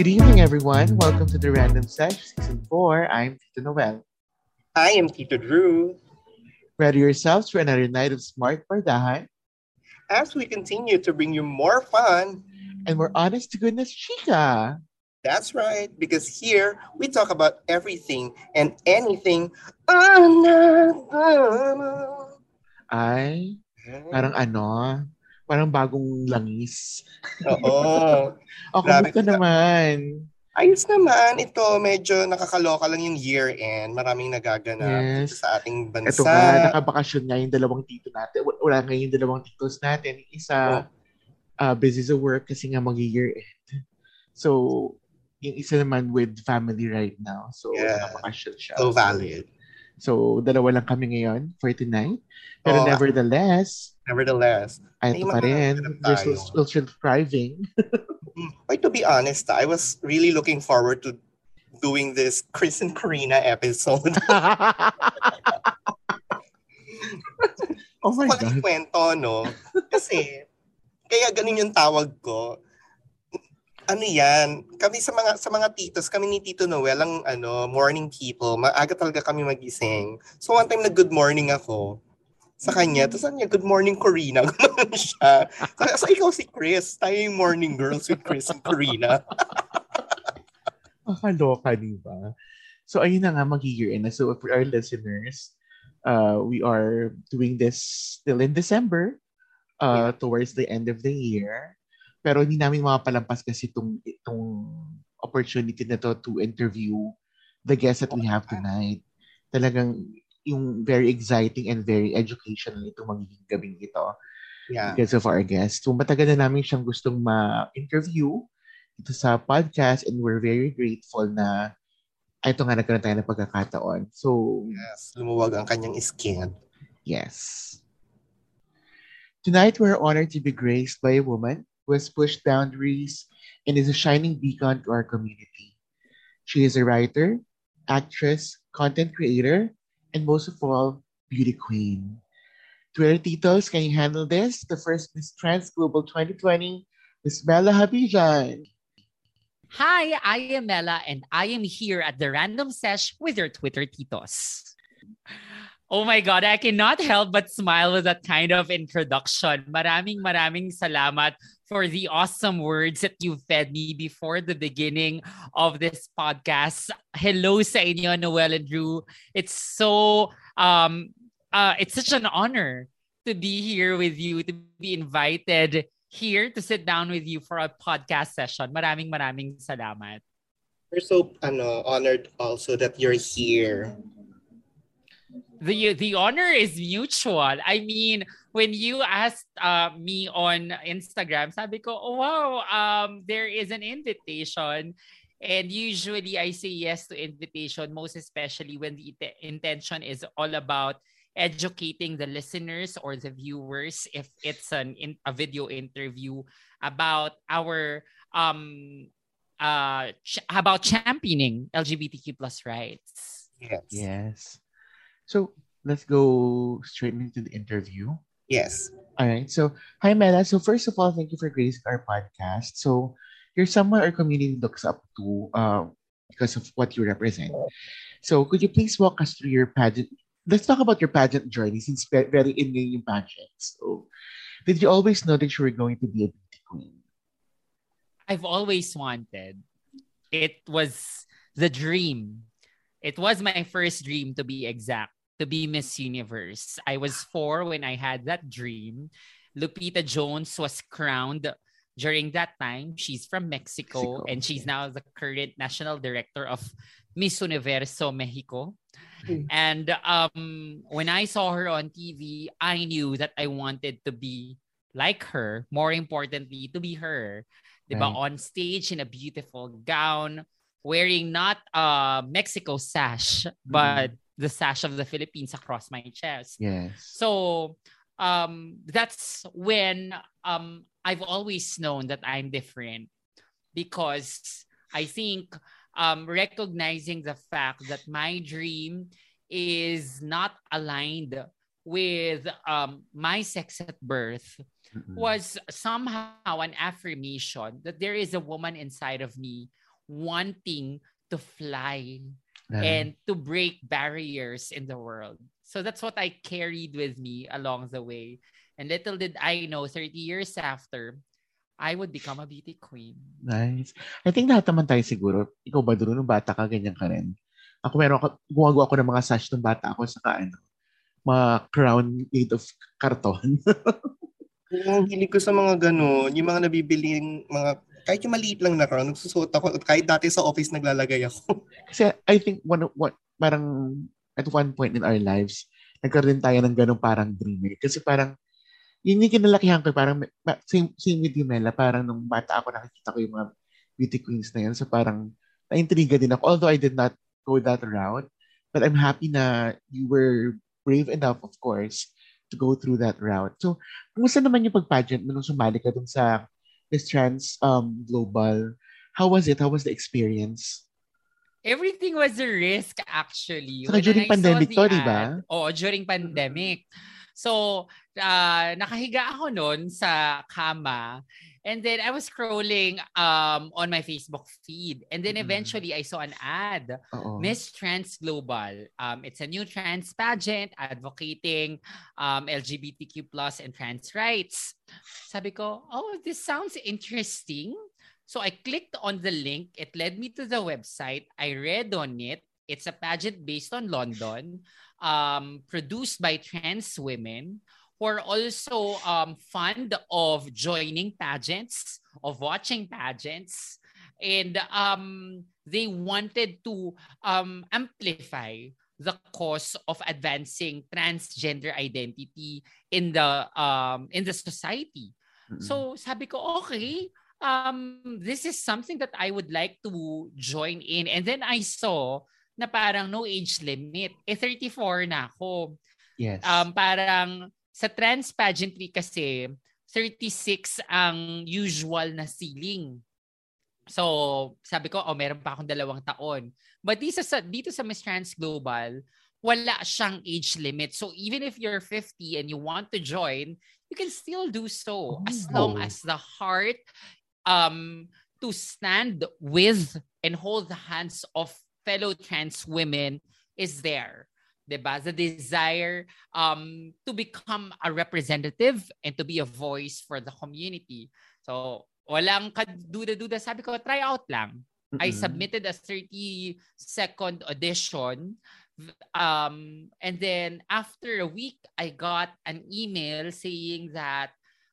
Good evening, everyone. Welcome to the Random Sesh Season 4. I'm Tito Noel. I am Tito Drew. Ready yourselves for another night of smart for bardahan As we continue to bring you more fun, and more honest to goodness chica. that's right, because here we talk about everything and anything. I, parang ano, parang bagong langis. Oo. O, Grabe kamusta ka. naman? Ayos naman. Ito, medyo nakakaloka lang yung year-end. Maraming nagaganap Yes. sa ating bansa. Ito nga, nakabakasyon nga yung dalawang tito natin. Wa- Wala nga yung dalawang titos natin. Isa, uh, busy sa work kasi nga mag-year end. So, yung isa naman with family right now. So, Yeah. nakabakasyon siya. So valid. So, dalawa lang kami ngayon for tonight. Pero Oo. nevertheless, Nevertheless. ay ito pa rin. We're still, still, still thriving. Wait, to be honest, I was really looking forward to doing this Chris and Karina episode. oh my God. kwento, no? Kasi, kaya ganun yung tawag ko. Ano yan? Kami sa mga sa mga titos, kami ni Tito Noel ang ano, morning people. Maaga talaga kami magising. So one time na good morning ako sa kanya. Tapos sabi niya, good morning, Corina. Gumanon siya. So, so, ikaw si Chris. Tayo yung morning girls with Chris and Corina. Nakakaloka, di ba? So, ayun na nga, mag-year end na. So, for our listeners, uh, we are doing this still in December, uh, towards the end of the year. Pero hindi namin mapapalampas kasi itong, itong opportunity na to to interview the guests that we have tonight. Talagang yung very exciting and very educational itong magiging gabing ito Yeah. because of our guest. So matagal na namin siyang gustong ma-interview dito sa podcast and we're very grateful na ay, ito nga nagkaroon tayo ng pagkakataon. So, Yes. Lumuwag ang kanyang skin. yes. Tonight, we're honored to be graced by a woman who has pushed boundaries and is a shining beacon to our community. She is a writer, actress, content creator, and most of all, beauty queen. Twitter Titos, can you handle this? The first Miss Trans Global 2020, Miss Bella Habijan. Hi, I am Mela and I am here at the Random Sesh with your Twitter titos. Oh my God, I cannot help but smile with that kind of introduction. Maraming maraming salamat for the awesome words that you fed me before the beginning of this podcast. Hello sa inyo, Noel and Drew. It's so um uh it's such an honor to be here with you, to be invited here to sit down with you for a podcast session. Maraming maraming salamat. We're so ano, honored also that you're here. The the honor is mutual. I mean, when you asked uh, me on Instagram, sabi ko, oh, wow, um, there is an invitation. And usually I say yes to invitation, most especially when the ite- intention is all about educating the listeners or the viewers if it's an in, a video interview about our um uh ch- about championing LGBTQ plus rights. Yes. Yes. So, let's go straight into the interview. Yes. All right. So, hi, Mela. So, first of all, thank you for gracing our podcast. So, you're someone our community looks up to uh, because of what you represent. So, could you please walk us through your pageant? Let's talk about your pageant journey since ve- very in yung pageant. So, did you always know that you were going to be a beauty queen? I've always wanted. It was the dream. It was my first dream to be exact, to be Miss Universe. I was four when I had that dream. Lupita Jones was crowned during that time. She's from Mexico, Mexico, and she's now the current national director of Miss Universo Mexico. Mm. And um, when I saw her on TV, I knew that I wanted to be like her. More importantly, to be her. Diba? Right. On stage in a beautiful gown, wearing not a Mexico sash, but the sash of the Philippines across my chest. Yes. So um, that's when um, I've always known that I'm different because I think um, recognizing the fact that my dream is not aligned with um, my sex at birth Mm-mm. was somehow an affirmation that there is a woman inside of me wanting to fly Ah, and to break barriers in the world. So that's what I carried with me along the way. And little did I know, 30 years after, I would become a beauty queen. nice. I think lahat naman tayo siguro, ikaw ba doon, nung bata ka, ganyan ka rin. Ako meron ako, gumagawa ako ng mga sash nung bata ako sa ano, mga crown made of karton. Yung hilig ko sa mga gano'n, yung mga nabibiling mga, kahit yung maliit lang na crown, nagsusuot ako. Kahit dati sa office naglalagay ako. Kasi I think one, one parang at one point in our lives, nagkaroon tayo ng ganong parang dream. eh. Kasi parang, yun yung kinalakihan ko, parang, same, same with you, Mela, parang nung bata ako, nakikita ko yung mga beauty queens na yun. So parang, na-intriga din ako. Although I did not go that route, but I'm happy na you were brave enough, of course, to go through that route. So, kumusta naman yung pag-pageant nung sumali ka dun sa Miss Trans um, Global? How was it? How was the experience? Everything was a risk actually. When during I pandemic to, di ad- ba? Oo, during pandemic. So, ah, nakahiga ako noon sa kama. And then I was scrolling um, on my Facebook feed. And then Mm. eventually I saw an ad. Oo. Miss Trans Global. Um, it's a new trans pageant advocating um, LGBTQ plus and trans rights. Sabi ko, oh, this sounds interesting. So I clicked on the link. It led me to the website. I read on it. It's a pageant based on London, um, produced by trans women who are also um, fond of joining pageants, of watching pageants. And um, they wanted to um, amplify the cause of advancing transgender identity in the um, in the society. Mm-mm. So sabi ko, okay, um, this is something that I would like to join in. And then I saw na parang no age limit. Eh, 34 na ako. yes. Um, parang sa trans pageantry kasi, 36 ang usual na ceiling. So, sabi ko, oh, meron pa akong dalawang taon. But dito sa, dito sa Miss Trans Global, wala siyang age limit. So, even if you're 50 and you want to join, you can still do so as long Oh. as the heart um, to stand with and hold the hands of fellow trans women is there. 'Di ba? The desire um, to become a representative and to be a voice for the community. So, walang kaduda-duda. Sabi ko, try out lang. I Mm-mm. submitted a 30 second audition. Um, and then after a week, I got an email saying that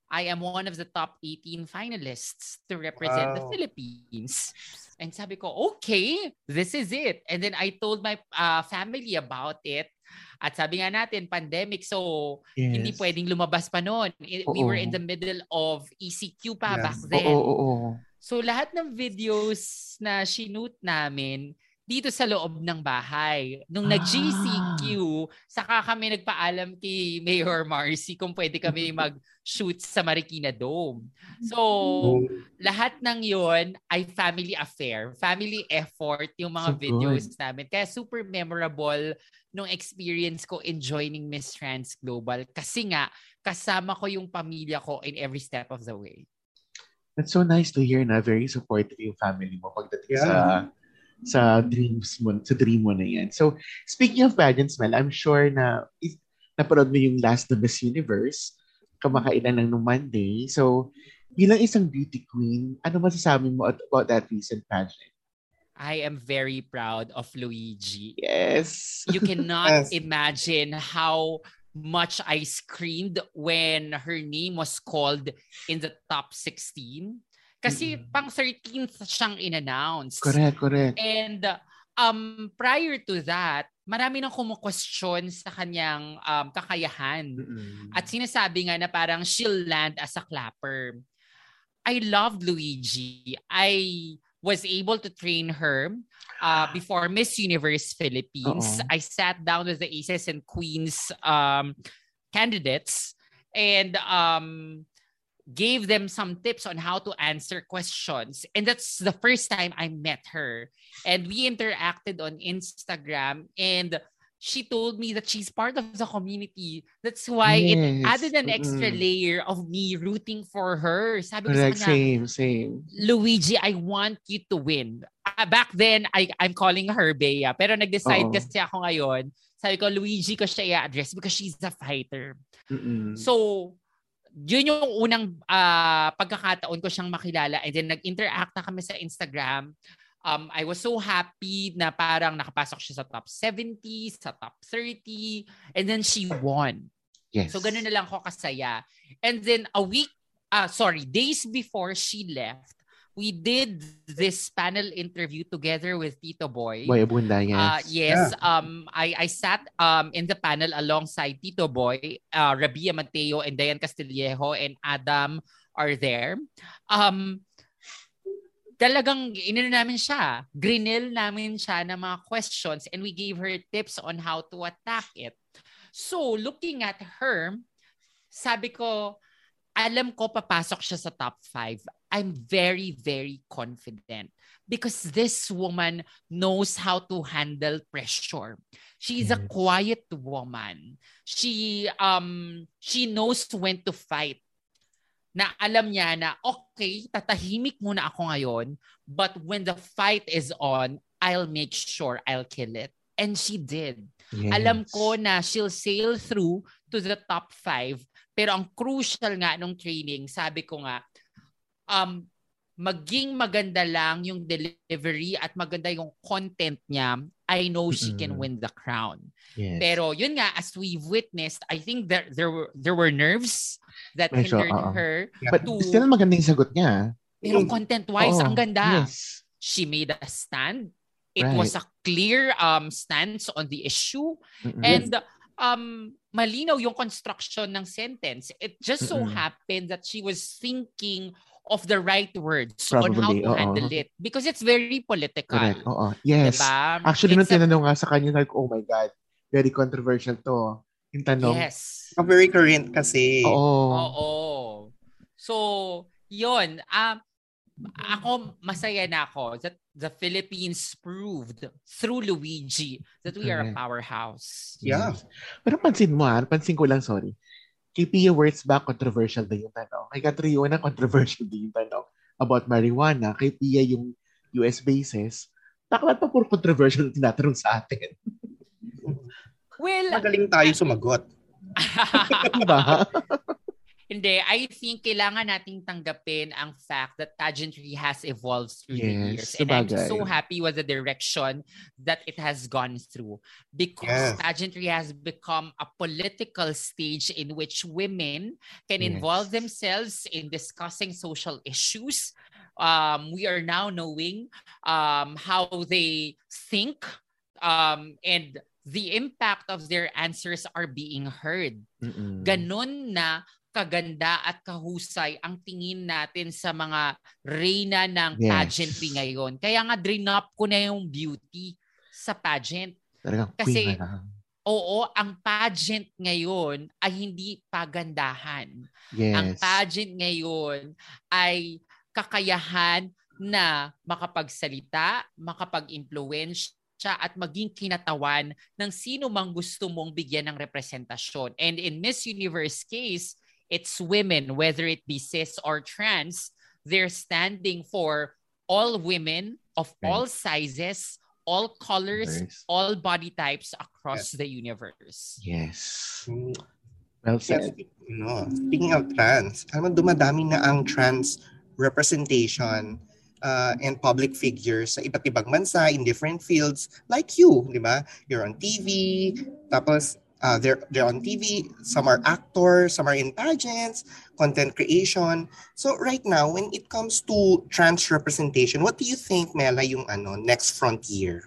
I am one of the top 18 finalists to represent the Wow. Philippines. And sabi ko, okay, this is it. And then I told my uh, family about it. At sabi nga natin, pandemic, so hindi Yes. pwedeng lumabas pa noon. We were in Oo. the middle of ECQ pa Yes. back Oo, then. oo, oo. So lahat ng videos na shoot namin dito sa loob ng bahay. Nung Ah. nag-GCQ, saka kami nagpaalam kay Mayor Marcy kung pwede kami mag-shoot sa Marikina Dome. So, lahat ng yon ay family affair, family effort yung mga So good. videos namin. Kaya super memorable nung experience ko in joining Miss Trans Global kasi nga kasama ko yung pamilya ko in every step of the way. That's so nice to hear na very supportive yung family mo pagdating Yeah. sa sa dreams mo, sa dream mo na yan. So, speaking of pageants, Mel, I'm sure na if, napanood mo yung last na Miss Universe, kamakailan lang nung Monday. So, bilang isang beauty queen, ano masasabi mo about that recent pageant? I am very proud of Luigi. Yes. You cannot Yes. imagine how much I screamed when her name was called in the top 16. Kasi Mm-mm. pang 13th siyang in-announce. Correct, correct. And um, prior to that, marami nang kumu-question sa kanyang um, kakayahan. Mm-mm. At sinasabi nga na parang she'll land as a clapper. I loved Luigi. I was able to train her uh, before Miss Universe Philippines. Oo. I sat down with the aces and queens um, candidates and um, gave them some tips on how to answer questions. And that's the first time I met her. And we interacted on Instagram and she told me that she's part of the community. That's why it added an extra Mm-mm. layer of me rooting for her. Sabi ko sa same, same. Luigi, I want you to win. Ah, back then, I, I'm calling her Bea. Pero nag-decide Oo. kasi ako ngayon, sabi ko, Luigi ko siya i-address because she's a fighter. Mm-mm. So, yun yung unang ah, pagkakataon ko siyang makilala. And then nag-interact na kami sa Instagram. Um, I was so happy na parang nakapasok siya sa top 70, sa top 30, and then she won. yes. So ganun na lang ako kasaya. And then a week, ah sorry, days before she left, we did this panel interview together with Tito Boy. Boy Abunda, yes. Uh, yes, um, I, I sat um, in the panel alongside Tito Boy, uh, Rabia Mateo, and Diane Castillejo, and Adam are there. Um, talagang inano namin siya, grinil namin siya ng mga questions and we gave her tips on how to attack it. So, looking at her, sabi ko, alam ko papasok siya sa top 5. I'm very, very confident because this woman knows how to handle pressure. She's a quiet woman. She um she knows when to fight. Na alam niya na okay, tatahimik muna ako ngayon, but when the fight is on, I'll make sure I'll kill it. And she did. yes. Alam ko na she'll sail through to the top five. Pero ang crucial nga nung training, sabi ko nga, um, maging maganda lang yung delivery at maganda yung content niya, I know she can Mm-mm. win the crown. Yes. Pero yun nga, as we've witnessed, I think there there were there were nerves that Medyo, hindered oo. her. But to- still magandang sagot niya. Pero content-wise, Oo, ang ganda Yes. she made a stand. It Right. was a clear um stance on the issue Mm-mm. and um malinaw yung construction ng sentence. It just so Mm-mm. happened that she was thinking of the right words on how Probably, to oo. handle it because it's very political. Correct. Oo. Yes. Diba? Actually, nung It's a- tinanong nga sa kanya, like, oh my God, very controversial to. Yung tanong. Yes. Ah, very current kasi. Oo. Oo. So, yun. Um, ako, masaya na ako that the Philippines proved through Luigi that we are a Correct. powerhouse. Yeah. Pero pansin mo ha, pansin ko lang, sorry. Kay Pia Words back, controversial din yung tanong. Kay Catriona, controversial din yung tanong about marijuana. Kay Pia yung US bases. Bakit pa puro controversial na tinatanong sa atin? Well, Magaling tayo sumagot. Diba? Hindi, I think kailangan nating tanggapin ang fact that pageantry has evolved through the years. And I'm sabagay. so happy with the direction that it has gone through. Because Yes. pageantry has become a political stage in which women can Yes. involve themselves in discussing social issues. Um, we are now knowing um, how they think um, and the impact of their answers are being heard Mm-mm. ganon na kaganda at kahusay ang tingin natin sa mga reyna ng Yes. pageantry ngayon. Kaya nga drain up ko na yung beauty sa pageant. Talagang Kasi-. Oo, ang pageant ngayon ay hindi pagandahan. Ang Yes. pageant ngayon ay kakayahan na makapagsalita, makapag-influence at maging kinatawan ng sino mang gusto mong bigyan ng representasyon. And in Miss Universe case, it's women, whether it be cis or trans, they're standing for all women of Right. all sizes, all colors, Colors. all body types across the universe. Yes. Mm, Well said. speak- no, speaking of trans, alam mo, dumadami na ang trans representation uh, and public figures sa iba't ibang bansa in different fields like you, di ba? You're on TV, tapos uh, they're, they're on TV, some are actors, some are in pageants, content creation. So right now, when it comes to trans representation, what do you think, Mela, yung ano, next frontier?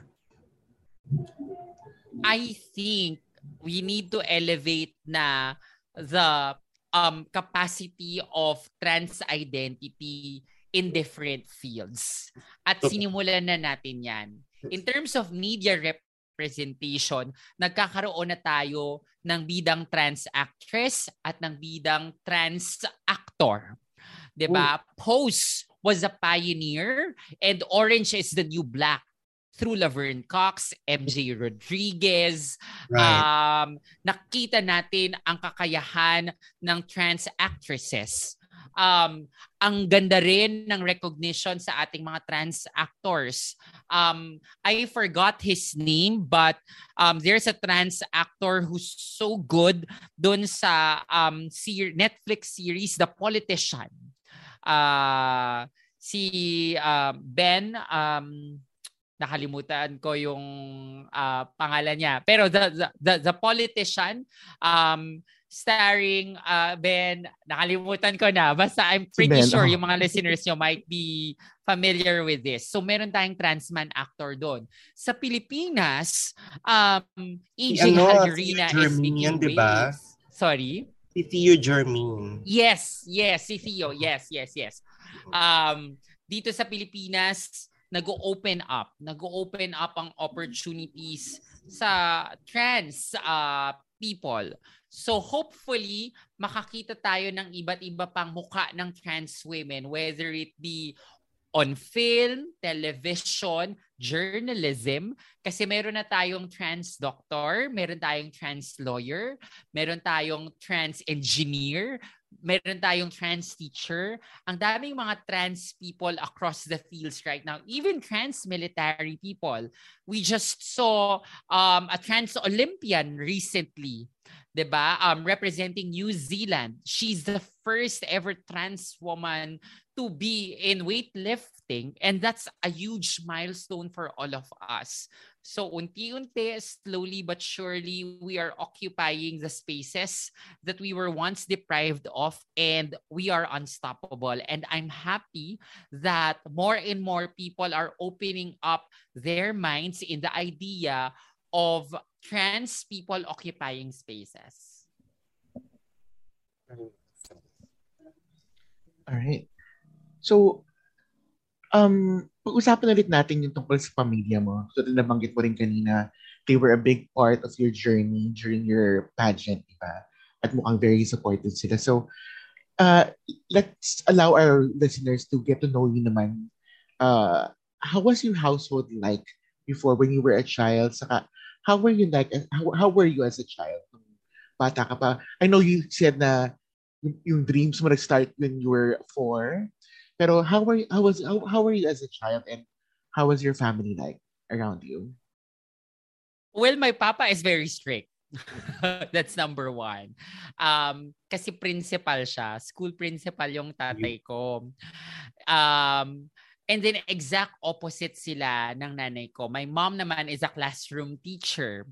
I think we need to elevate na the um capacity of trans identity in different fields. At sinimulan na natin 'yan. In terms of media representation, nagkakaroon na tayo ng bidang trans actress at ng bidang trans actor. 'Di ba? Pose was a pioneer and Orange is the New Black through Laverne Cox, MJ Rodriguez. Right. Um, nakita natin ang kakayahan ng trans actresses. Um, ang ganda rin ng recognition sa ating mga trans actors. Um, I forgot his name but um, there's a trans actor who's so good doon sa um, ser- Netflix series The Politician. Uh, si uh, Ben um, nakalimutan ko yung uh, pangalan niya. Pero the the, the, the politician um starring uh, Ben, nakalimutan ko na. Basta I'm pretty si ben, sure oh. yung mga listeners nyo might be familiar with this. So meron tayong trans man actor doon. Sa Pilipinas, um, EJ ano, Hagerina is making diba? Sorry? Si Theo Germain. Yes, yes, si Theo. Yes, yes, yes. Um, dito sa Pilipinas, nag-open up. Nag-open up ang opportunities sa trans uh, people. So hopefully, makakita tayo ng iba't iba pang mukha ng trans women, whether it be on film, television, journalism, kasi meron na tayong trans doctor, meron tayong trans lawyer, meron tayong trans engineer, meron tayong trans teacher. Ang daming mga trans people across the fields right now, even trans military people. We just saw um, a trans Olympian recently 'di ba? Um representing New Zealand. She's the first ever trans woman to be in weightlifting and that's a huge milestone for all of us. So unti-unti, slowly but surely, we are occupying the spaces that we were once deprived of and we are unstoppable. And I'm happy that more and more people are opening up their minds in the idea of trans people occupying spaces. All right. So, um, pag-usapan ulit natin yung tungkol sa pamilya mo. So, nabanggit mo rin kanina, they were a big part of your journey during your pageant, di ba? At mukhang very supportive sila. So, uh, let's allow our listeners to get to know you naman. Uh, how was your household like before when you were a child? Saka, how were you like, how, how were you as a child? Bata ka pa. I know you said na yung, yung dreams mo nag-start when you were four. Pero how were you, how was how, how were you as a child and how was your family like around you? Well, my papa is very strict. That's number one. Um, kasi principal siya. School principal yung tatay ko. Um, And then exact opposite sila ng nanay ko. My mom naman is a classroom teacher.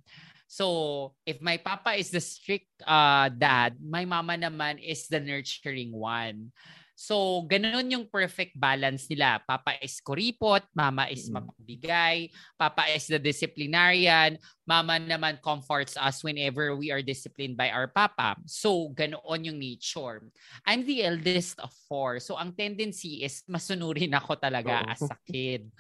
So, if my papa is the strict uh, dad, my mama naman is the nurturing one. So, ganun yung perfect balance nila. Papa is kuripot, mama is mapabigay, papa is the disciplinarian, mama naman comforts us whenever we are disciplined by our papa. So, ganoon yung nature. I'm the eldest of four. So, ang tendency is masunurin ako talaga oh. as a kid.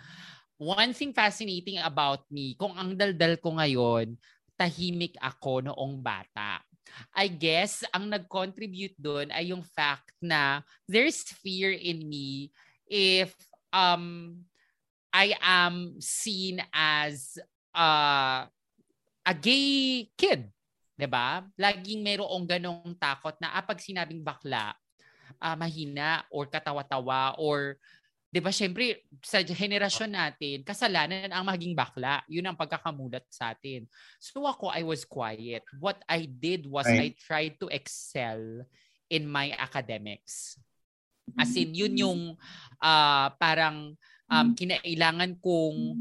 One thing fascinating about me, kung ang daldal ko ngayon, tahimik ako noong bata. I guess ang nag-contribute doon ay yung fact na there's fear in me if um I am seen as uh, a gay kid. 'di ba? Laging mayroong ganong takot na ah, pag sinabing bakla, uh, mahina or katawa-tawa or 'di ba syempre sa henerasyon natin kasalanan ang maging bakla. Yun ang pagkakamulat sa atin. So ako I was quiet. What I did was right. I tried to excel in my academics. As in yun yung uh, parang um, kinailangan kong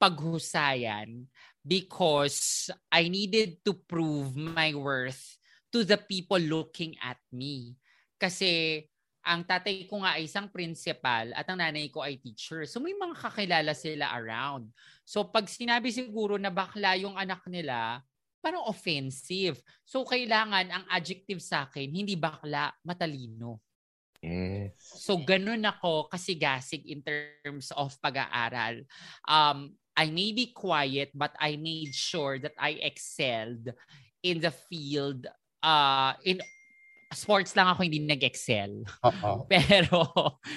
paghusayan because I needed to prove my worth to the people looking at me. Kasi ang tatay ko nga ay isang principal at ang nanay ko ay teacher. So may mga kakilala sila around. So pag sinabi siguro na bakla yung anak nila, parang offensive. So kailangan ang adjective sa akin, hindi bakla, matalino. Yes. So ganun ako kasigasig in terms of pag-aaral. Um, I may be quiet but I made sure that I excelled in the field uh, in sports lang ako hindi nag-excel. Oo. Pero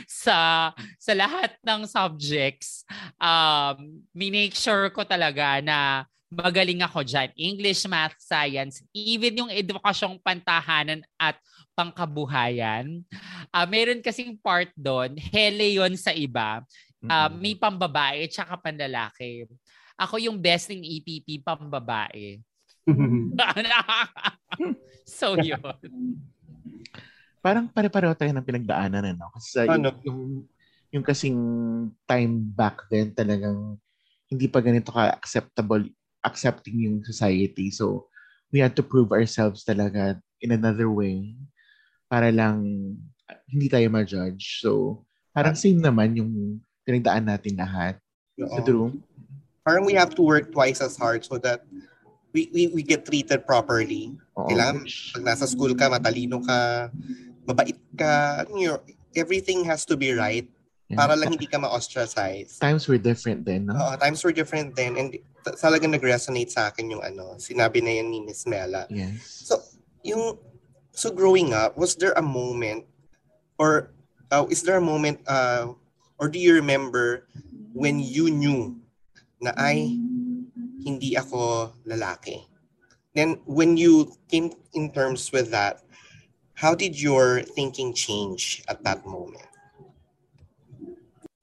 sa sa lahat ng subjects, um, minake sure ko talaga na magaling ako dyan. English, math, science, even yung edukasyong pantahanan at pangkabuhayan. Uh, meron kasing part doon, hele yon sa iba. Uh, may pambabae at saka panlalaki. Ako yung best ng EPP pambabae. so yun. Parang pare-pareho tayo ng pinagdaanan, ano? Kasi sa, Ano? yung, yung kasing time back then talagang hindi pa ganito ka-acceptable, accepting yung society. So, we had to prove ourselves talaga in another way para lang hindi tayo ma-judge. So, parang same naman yung pinagdaan natin lahat. Sa Oo. true. Parang we have to work twice as hard so that we we, we get treated properly. Oo. Kailangan pag nasa school ka, matalino ka, mabait ka, alam niyo, everything has to be right Yeah. para lang hindi ka ma-ostracize. Times were different then, no? Oo, times were different then and talagang nag-resonate sa akin yung ano, sinabi na yan ni Miss Mela. Yes. So, yung so growing up, was there a moment or uh, is there a moment uh, or do you remember when you knew na ay hindi ako lalaki? Then when you came in terms with that, how did your thinking change at that moment?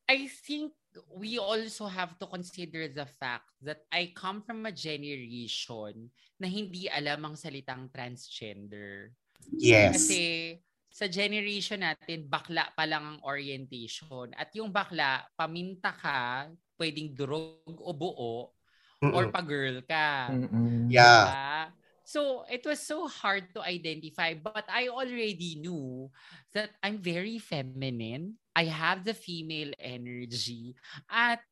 I think we also have to consider the fact that I come from a generation na hindi alam ang salitang transgender. Yes. Kasi sa generation natin, bakla pa lang ang orientation. At yung bakla, paminta ka, pwedeng durog o buo, or Mm-mm. pa-girl ka. Mm-mm. Yeah. Diba? So it was so hard to identify, but I already knew that I'm very feminine. I have the female energy. At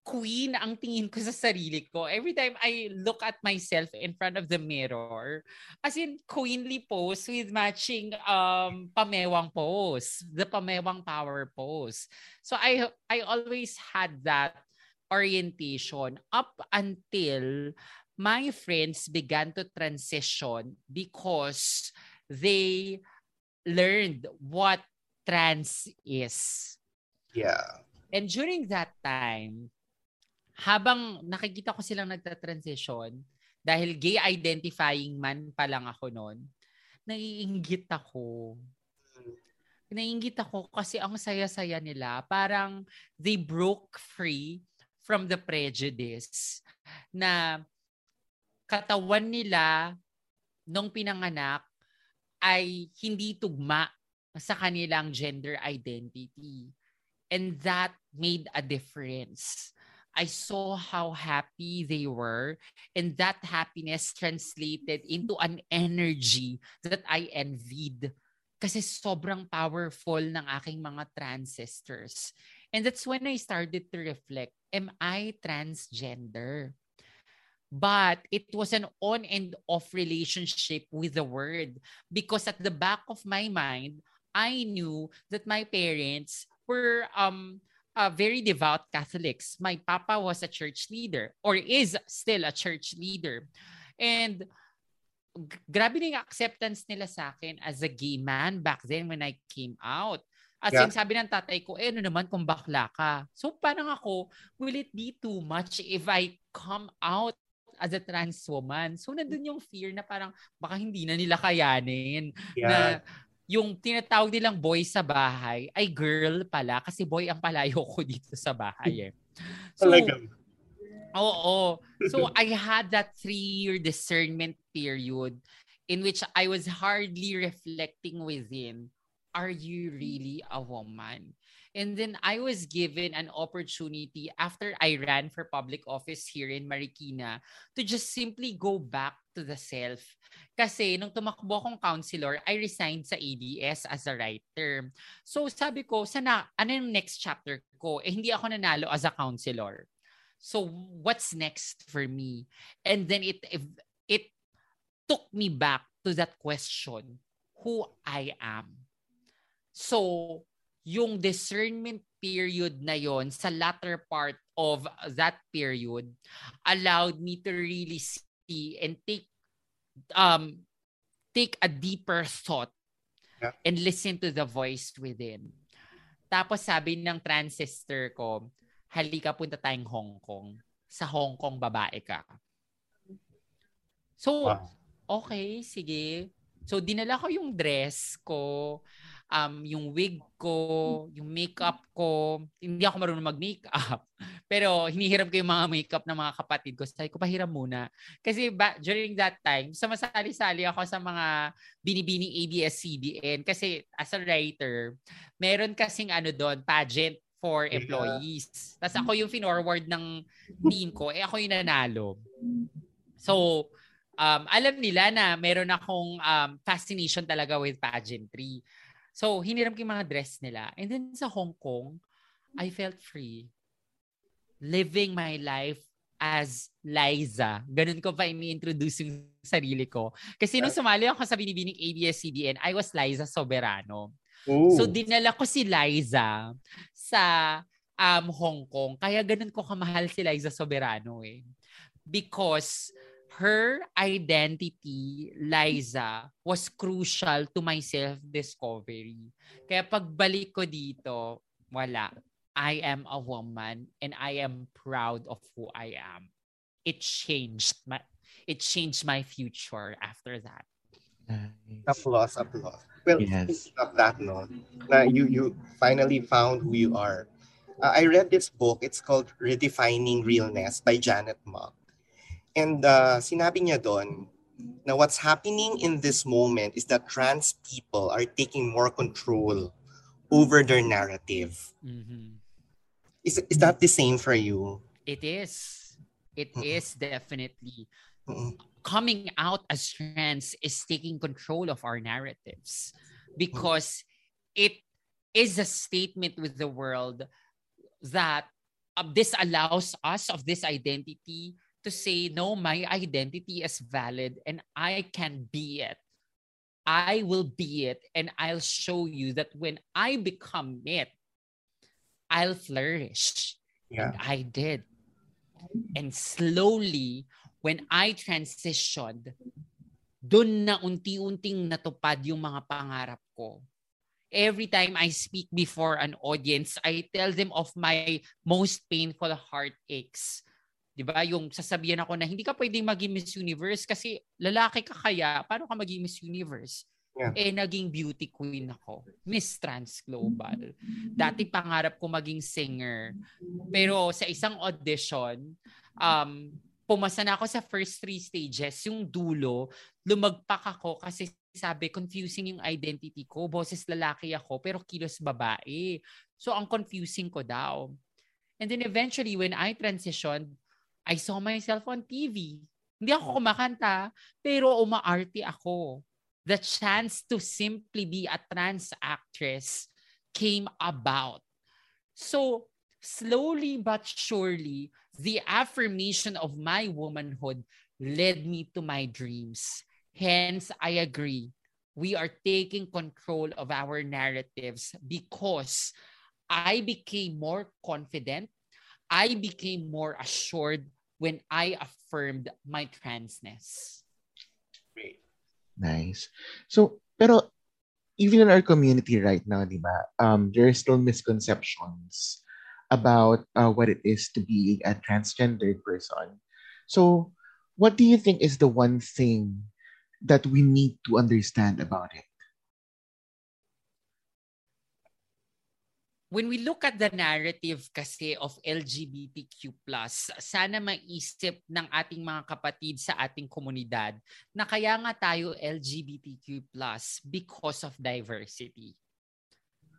queen ang tingin ko sa sarili ko. Every time I look at myself in front of the mirror, as in queenly pose with matching um pamewang pose, the pamewang power pose. So I I always had that orientation up until my friends began to transition because they learned what trans is. Yeah. And during that time, habang nakikita ko silang nagta-transition, dahil gay identifying man pa lang ako noon, naiinggit ako. Naiinggit ako kasi ang saya-saya nila. Parang they broke free from the prejudice na katawan nila nung pinanganak ay hindi tugma sa kanilang gender identity. And that made a difference. I saw how happy they were, and that happiness translated into an energy that I envied. Kasi sobrang powerful ng aking mga trans sisters. And that's when I started to reflect, am I transgender? But it was an on and off relationship with the word because at the back of my mind, I knew that my parents were um uh, very devout Catholics. My papa was a church leader or is still a church leader. And g- grabe na yung acceptance nila sa akin as a gay man back then when I came out. As Yeah. in, sabi ng tatay ko, eh, ano naman kung bakla ka? So parang ako, will it be too much if I come out as a trans woman? So nandun yung fear na parang baka hindi na nila kayanin na Yeah. yung tinatawag nilang boy sa bahay ay girl pala kasi boy ang palayo ko dito sa bahay eh. So, Talaga. oo. So I had that three-year discernment period in which I was hardly reflecting within, are you really a woman? And then I was given an opportunity after I ran for public office here in Marikina to just simply go back to the self. Kasi nung tumakbo akong counselor, I resigned sa ADS as a writer. So sabi ko, sana, ano yung next chapter ko? Eh hindi ako nanalo as a counselor. So what's next for me? And then it it took me back to that question, who I am. So yung discernment period na yon sa latter part of that period allowed me to really see and take um take a deeper thought Yeah. and listen to the voice within. Tapos sabi ng transistor ko, halika punta tayong Hong Kong. Sa Hong Kong, babae ka. So, Wow. okay, sige. So, dinala ko yung dress ko, um, yung wig ko, yung makeup ko. Hindi ako marunong mag-makeup. Pero hinihiram ko yung mga makeup ng mga kapatid ko. Sabi ko, pahiram muna. Kasi ba, during that time, sumasali-sali ako sa mga binibining ABS-CBN. Kasi as a writer, meron kasing ano doon, pageant for Yeah. employees. Tapos ako yung finorward ng team ko, eh ako yung nanalo. So, um, alam nila na meron akong um, fascination talaga with pageantry. So, hiniram ko yung mga dress nila. And then sa Hong Kong, I felt free. Living my life as Liza. Ganun ko pa ini-introduce yung sarili ko. Kasi nung sumali ako sa binibining ABS-CBN, I was Liza Soberano. Ooh. So dinala ko si Liza sa um, Hong Kong. Kaya ganun ko kamahal si Liza Soberano eh. Because her identity, Liza, was crucial to my self-discovery. Kaya pagbalik ko dito, wala. I am a woman and I am proud of who I am. It changed my it changed my future after that. Nice. Applause, applause. Well, Yes. of that, no, na you you finally found who you are. Uh, I read this book. It's called Redefining Realness by Janet Mock. And uh, sinabi niya doon na what's happening in this moment is that trans people are taking more control over their narrative. Mhm. Is, is that the same for you? It is. It Mm-mm. is definitely. Mm-mm. Coming out as trans is taking control of our narratives because it is a statement with the world that uh, this allows us of this identity to say, no, my identity is valid and I can be it. I will be it and I'll show you that when I become it, I'll flourish. Yeah. And I did. And slowly, when I transitioned, dun na unti-unting natupad yung mga pangarap ko. Every time I speak before an audience, I tell them of my most painful heartaches. Di ba? Yung sasabihan ako na hindi ka pwedeng maging Miss Universe kasi lalaki ka kaya, paano ka maging Miss Universe? Yeah. Eh, naging beauty queen ako. Miss Trans Global. Dati pangarap ko maging singer. Pero sa isang audition, um, pumasa na ako sa first three stages. Yung dulo, lumagpak ako kasi sabi, confusing yung identity ko. Boses lalaki ako, pero kilos babae. So, ang confusing ko daw. And then eventually, when I transitioned, I saw myself on TV. Hindi ako kumakanta, pero umaarte ako. The chance to simply be a trans actress came about. So, slowly but surely, the affirmation of my womanhood led me to my dreams. Hence, I agree. We are taking control of our narratives because I became more confident. I became more assured when I affirmed my transness. Great. Nice. So, pero even in our community right now, di ba, um, there are still misconceptions about uh, what it is to be a transgendered person. So, what do you think is the one thing that we need to understand about it? When we look at the narrative kasi of LGBTQ+, sana maisip ng ating mga kapatid sa ating komunidad na kaya nga tayo LGBTQ+, because of diversity.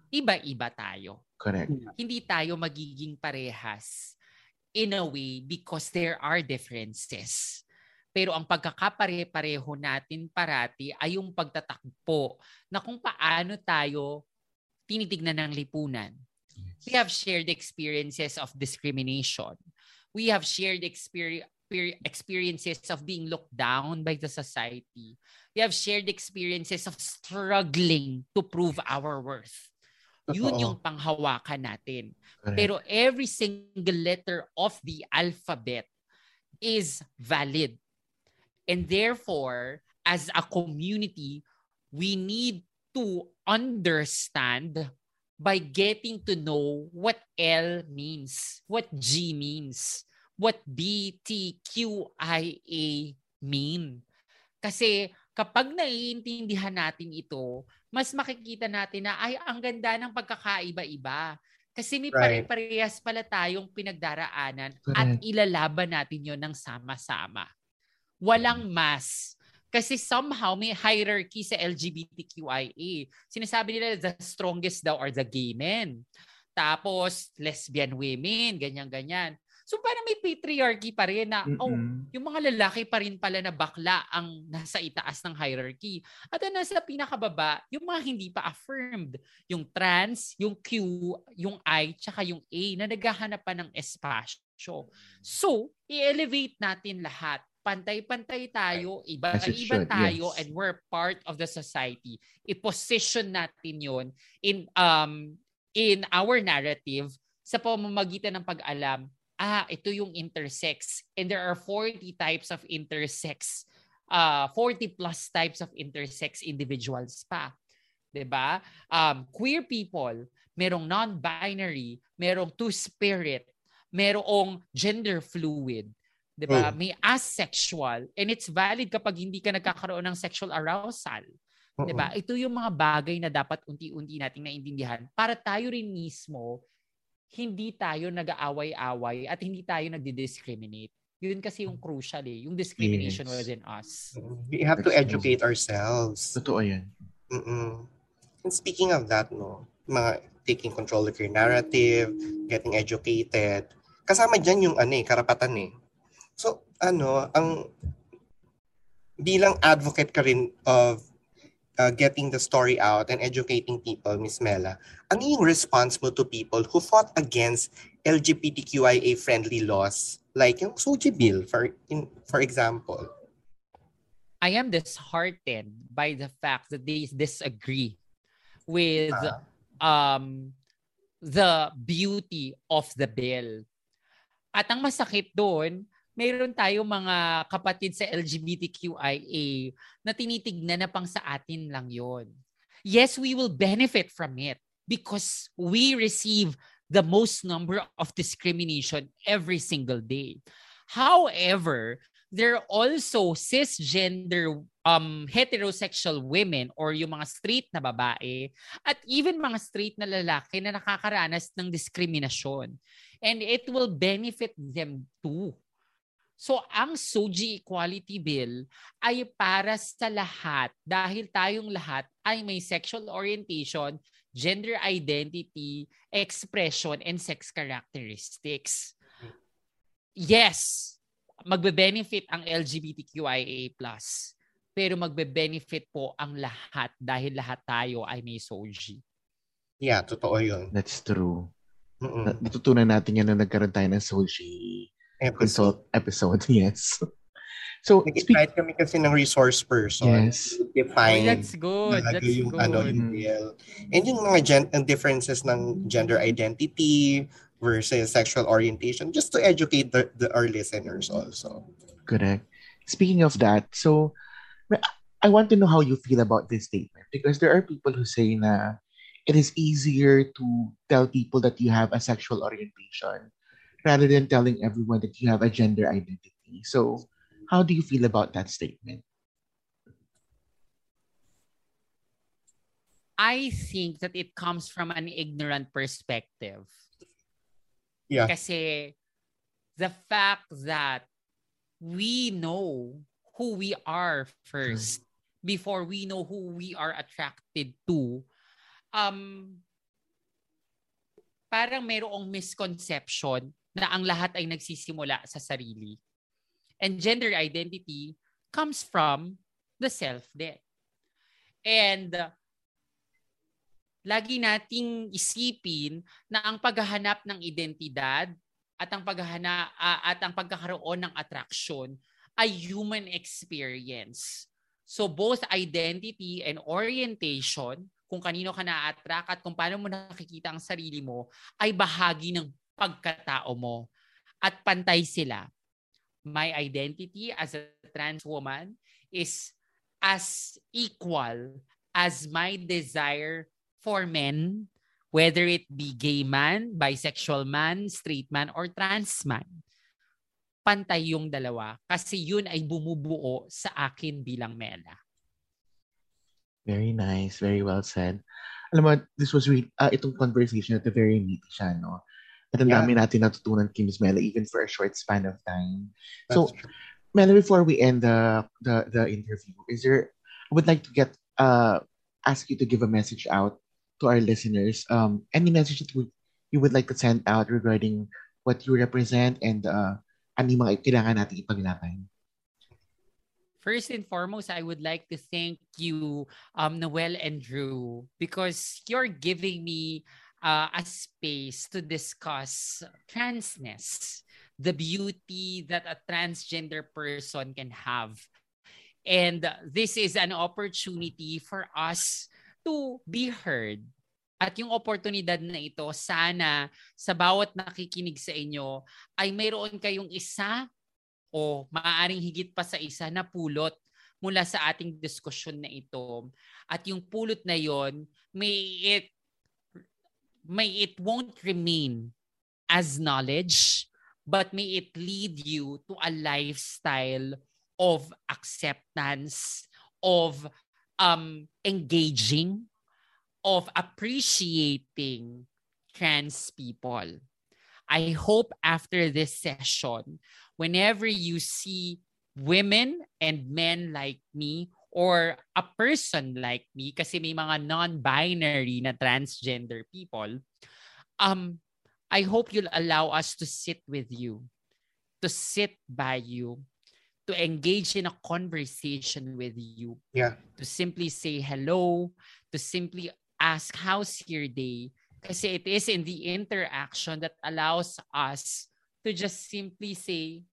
Iba-iba tayo. Correct. Hindi tayo magiging parehas in a way because there are differences. Pero ang pagkakapare-pareho natin parati ay yung pagtatakbo na kung paano tayo tinitignan ng lipunan. We have shared experiences of discrimination. We have shared experi- per- experiences of being looked down by the society. We have shared experiences of struggling to prove our worth. Yun yung panghawakan natin. Pero every single letter of the alphabet is valid. And therefore, as a community, we need to understand by getting to know what L means, what G means, what BTQIA mean. Kasi kapag naiintindihan natin ito, mas makikita natin na ay ang ganda ng pagkakaiba-iba. Kasi may right. pare-parehas pala tayong pinagdaraanan Correct. at ilalaban natin yon ng sama-sama. Walang mas. Kasi somehow may hierarchy sa LGBTQIA. Sinasabi nila the strongest daw are the gay men. Tapos lesbian women, ganyan-ganyan. So parang may patriarchy pa rin na, oh, yung mga lalaki pa rin pala na bakla ang nasa itaas ng hierarchy. At ang nasa pinakababa, yung mga hindi pa affirmed. Yung trans, yung Q, yung I, tsaka yung A na naghahanap pa ng espasyo. So, i-elevate natin lahat pantay-pantay tayo, iba-iba tayo, yes. and we're part of the society. I-position natin yon in um in our narrative sa pamamagitan ng pag-alam, ah, ito yung intersex. And there are 40 types of intersex, uh, 40 plus types of intersex individuals pa. 'di ba? Um, queer people, merong non-binary, merong two-spirit, merong gender fluid, 'Di ba? Mm. May asexual and it's valid kapag hindi ka nagkakaroon ng sexual arousal. Uh-uh. 'Di ba? Ito yung mga bagay na dapat unti-unti nating naintindihan para tayo rin mismo hindi tayo nag-aaway-away at hindi tayo nagdi-discriminate. Yun kasi yung crucial eh, yung discrimination yes. within us. We have to educate ourselves. Totoo yan. Mm-mm. And speaking of that, no, mga taking control of your narrative, getting educated, kasama dyan yung ano eh, karapatan eh. So, ano, ang bilang advocate ka rin of uh, getting the story out and educating people, Miss Mela, ano yung response mo to people who fought against LGBTQIA-friendly laws like yung Soji Bill, for, in, for example? I am disheartened by the fact that they disagree with uh, um, the beauty of the bill. At ang masakit doon, meron tayo mga kapatid sa LGBTQIA na tinitignan na pang sa atin lang yon. Yes, we will benefit from it because we receive the most number of discrimination every single day. However, there are also cisgender um, heterosexual women or yung mga straight na babae at even mga straight na lalaki na nakakaranas ng diskriminasyon. And it will benefit them too So ang SOGI Equality Bill ay para sa lahat dahil tayong lahat ay may sexual orientation, gender identity, expression, and sex characteristics. Yes, magbe-benefit ang LGBTQIA+. Pero magbe-benefit po ang lahat dahil lahat tayo ay may SOGI. Yeah, totoo yun. That's true. Mm-mm. Natutunan natin yan na nagkaroon tayo ng SOGI episode. episode, yes. So, nag-invite kami kasi ng resource person. Yes. Define. Oh, that's good. That's yung, good. Ano, yung real. And yung mga gen- differences ng gender identity versus sexual orientation just to educate the, the our listeners also. Correct. Speaking of that, so I want to know how you feel about this statement because there are people who say na it is easier to tell people that you have a sexual orientation rather than telling everyone that you have a gender identity. So, how do you feel about that statement? I think that it comes from an ignorant perspective. Yeah. Kasi the fact that we know who we are first before we know who we are attracted to, um, parang mayroong misconception na ang lahat ay nagsisimula sa sarili. And gender identity comes from the self din. And uh, lagi nating isipin na ang paghahanap ng identidad at ang paghahanap uh, at ang pagkakaroon ng attraction ay human experience. So both identity and orientation, kung kanino ka na-attract at kung paano mo nakikita ang sarili mo, ay bahagi ng pagkatao mo. At pantay sila. My identity as a trans woman is as equal as my desire for men, whether it be gay man, bisexual man, straight man, or trans man. Pantay yung dalawa kasi yun ay bumubuo sa akin bilang Mela. Very nice. Very well said. Alam mo, this was really, uh, itong conversation at a very meaty siya, no? At ang Yeah. dami natin natutunan kay Miss Mela even for a short span of time. That's So, true. Mela, before we end the, the the interview, is there? I would like to get uh ask you to give a message out to our listeners. Um, any message that would, you would like to send out regarding what you represent and uh, ano yung mga kailangan natin ipaglaban? First and foremost, I would like to thank you, um, Noel and Drew, because you're giving me uh, a space to discuss transness, the beauty that a transgender person can have. And this is an opportunity for us to be heard. At yung oportunidad na ito, sana sa bawat nakikinig sa inyo ay mayroon kayong isa o maaaring higit pa sa isa na pulot mula sa ating diskusyon na ito. At yung pulot na yon, may it may it won't remain as knowledge, but may it lead you to a lifestyle of acceptance, of um, engaging, of appreciating trans people. I hope after this session, whenever you see women and men like me or a person like me, kasi may mga non-binary na transgender people, um, I hope you'll allow us to sit with you, to sit by you, to engage in a conversation with you, Yeah. to simply say hello, to simply ask, how's your day? Kasi it is in the interaction that allows us to just simply say,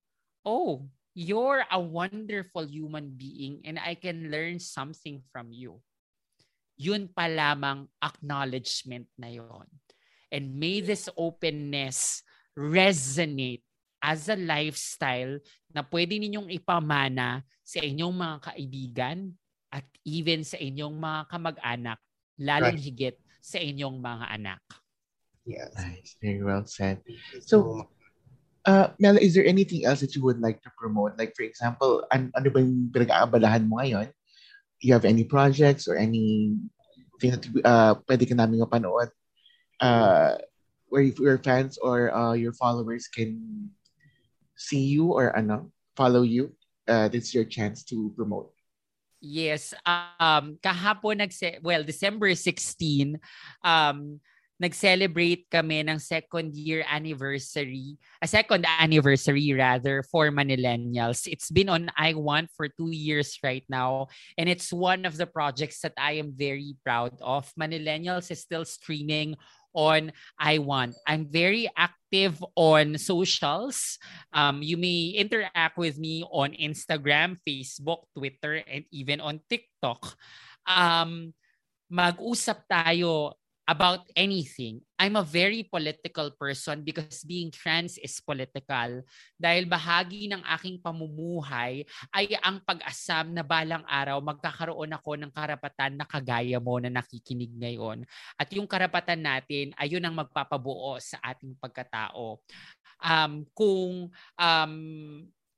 oh, you're a wonderful human being and I can learn something from you. Yun pa lamang acknowledgement na yon. And may this openness resonate as a lifestyle na pwede ninyong ipamana sa inyong mga kaibigan at even sa inyong mga kamag-anak, lalong Right. higit sa inyong mga anak. Yes. Nice. Very well said. So, So, Uh, Mela, is there anything else that you would like to promote? Like, for example, an ano ba yung pinag-aabalahan mo ngayon? You have any projects or any thing that uh, pwede ka namin mapanood uh, where your fans or uh, your followers can see you or ano, follow you? Uh, this is your chance to promote. Yes, um kahapon nagse well December 16 um nag-celebrate kami ng second year anniversary, a second anniversary rather for Manillennials. It's been on I Want for two years right now and it's one of the projects that I am very proud of. Manillennials is still streaming on I Want. I'm very active on socials. Um, you may interact with me on Instagram, Facebook, Twitter, and even on TikTok. Um, mag-usap tayo about anything. I'm a very political person because being trans is political. Dahil bahagi ng aking pamumuhay ay ang pag-asam na balang araw magkakaroon ako ng karapatan na kagaya mo na nakikinig ngayon. At yung karapatan natin, ayun ang magpapabuo sa ating pagkatao. Um, kung um,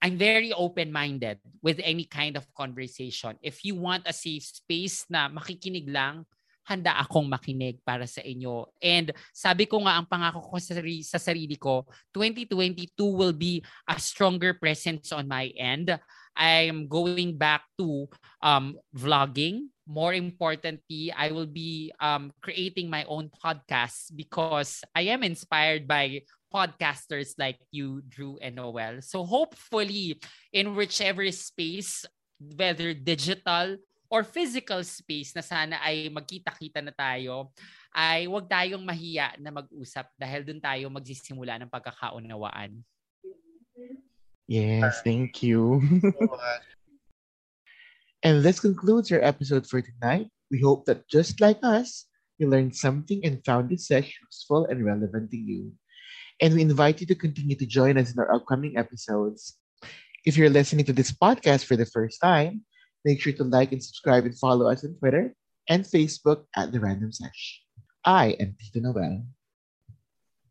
I'm very open-minded with any kind of conversation. If you want a safe space na makikinig lang, handa akong makinig para sa inyo. And sabi ko nga, ang pangako ko sa sarili, sa sarili ko, 2022 will be a stronger presence on my end. I'm going back to um, vlogging. More importantly, I will be um, creating my own podcast because I am inspired by podcasters like you, Drew and Noel. So hopefully, in whichever space, whether digital or physical space na sana ay magkita-kita na tayo, ay huwag tayong mahiya na mag-usap dahil dun tayo magsisimula ng pagkakaunawaan. Yes, thank you. much. And this concludes our episode for tonight. We hope that just like us, you learned something and found this session useful and relevant to you. And we invite you to continue to join us in our upcoming episodes. If you're listening to this podcast for the first time, make sure to like and subscribe and follow us on Twitter and Facebook at The Random Sesh. I am Tito Noel.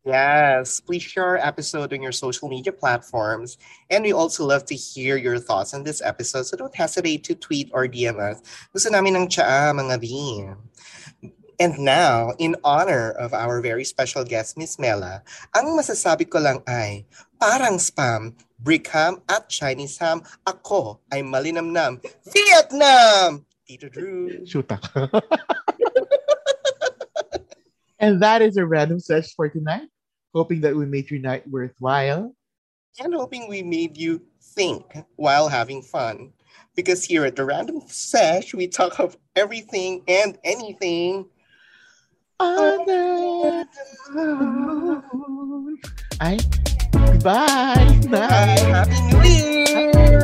Yes, please share our episode on your social media platforms. And we also love to hear your thoughts on this episode, so don't hesitate to tweet or DM us. Gusto namin ng tsaa, mga bin. And now, in honor of our very special guest, Miss Mela, ang masasabi ko lang ay, parang spam, brick ham at Chinese ham, ako ay malinamnam, Vietnam! Tito Drew. Shoot and that is a random sesh for tonight. Hoping that we made your night worthwhile. And hoping we made you think while having fun. Because here at the Random Sesh, we talk of everything and anything. Other Ay, goodbye. Bye. Happy New Year!